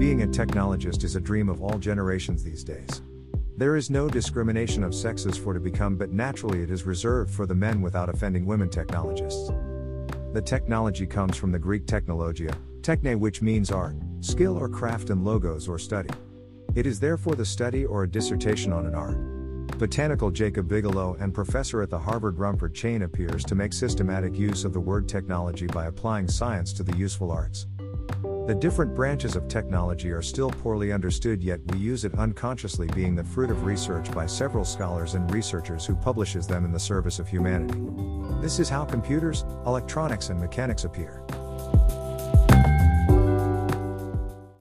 Being a technologist is a dream of all generations these days. There is no discrimination of sexes for to become, but naturally it is reserved for the men without offending women technologists. The technology comes from the Greek technologia, techne, which means art, skill or craft, and logos or study. It is therefore the study or a dissertation on an art. Botanical Jacob Bigelow and professor at the Harvard Rumford Chair appears to make systematic use of the word technology by applying science to the useful arts. The different branches of technology are still poorly understood yet we use it unconsciously being the fruit of research by several scholars and researchers who publishes them in the service of humanity. This is how computers, electronics and mechanics appear.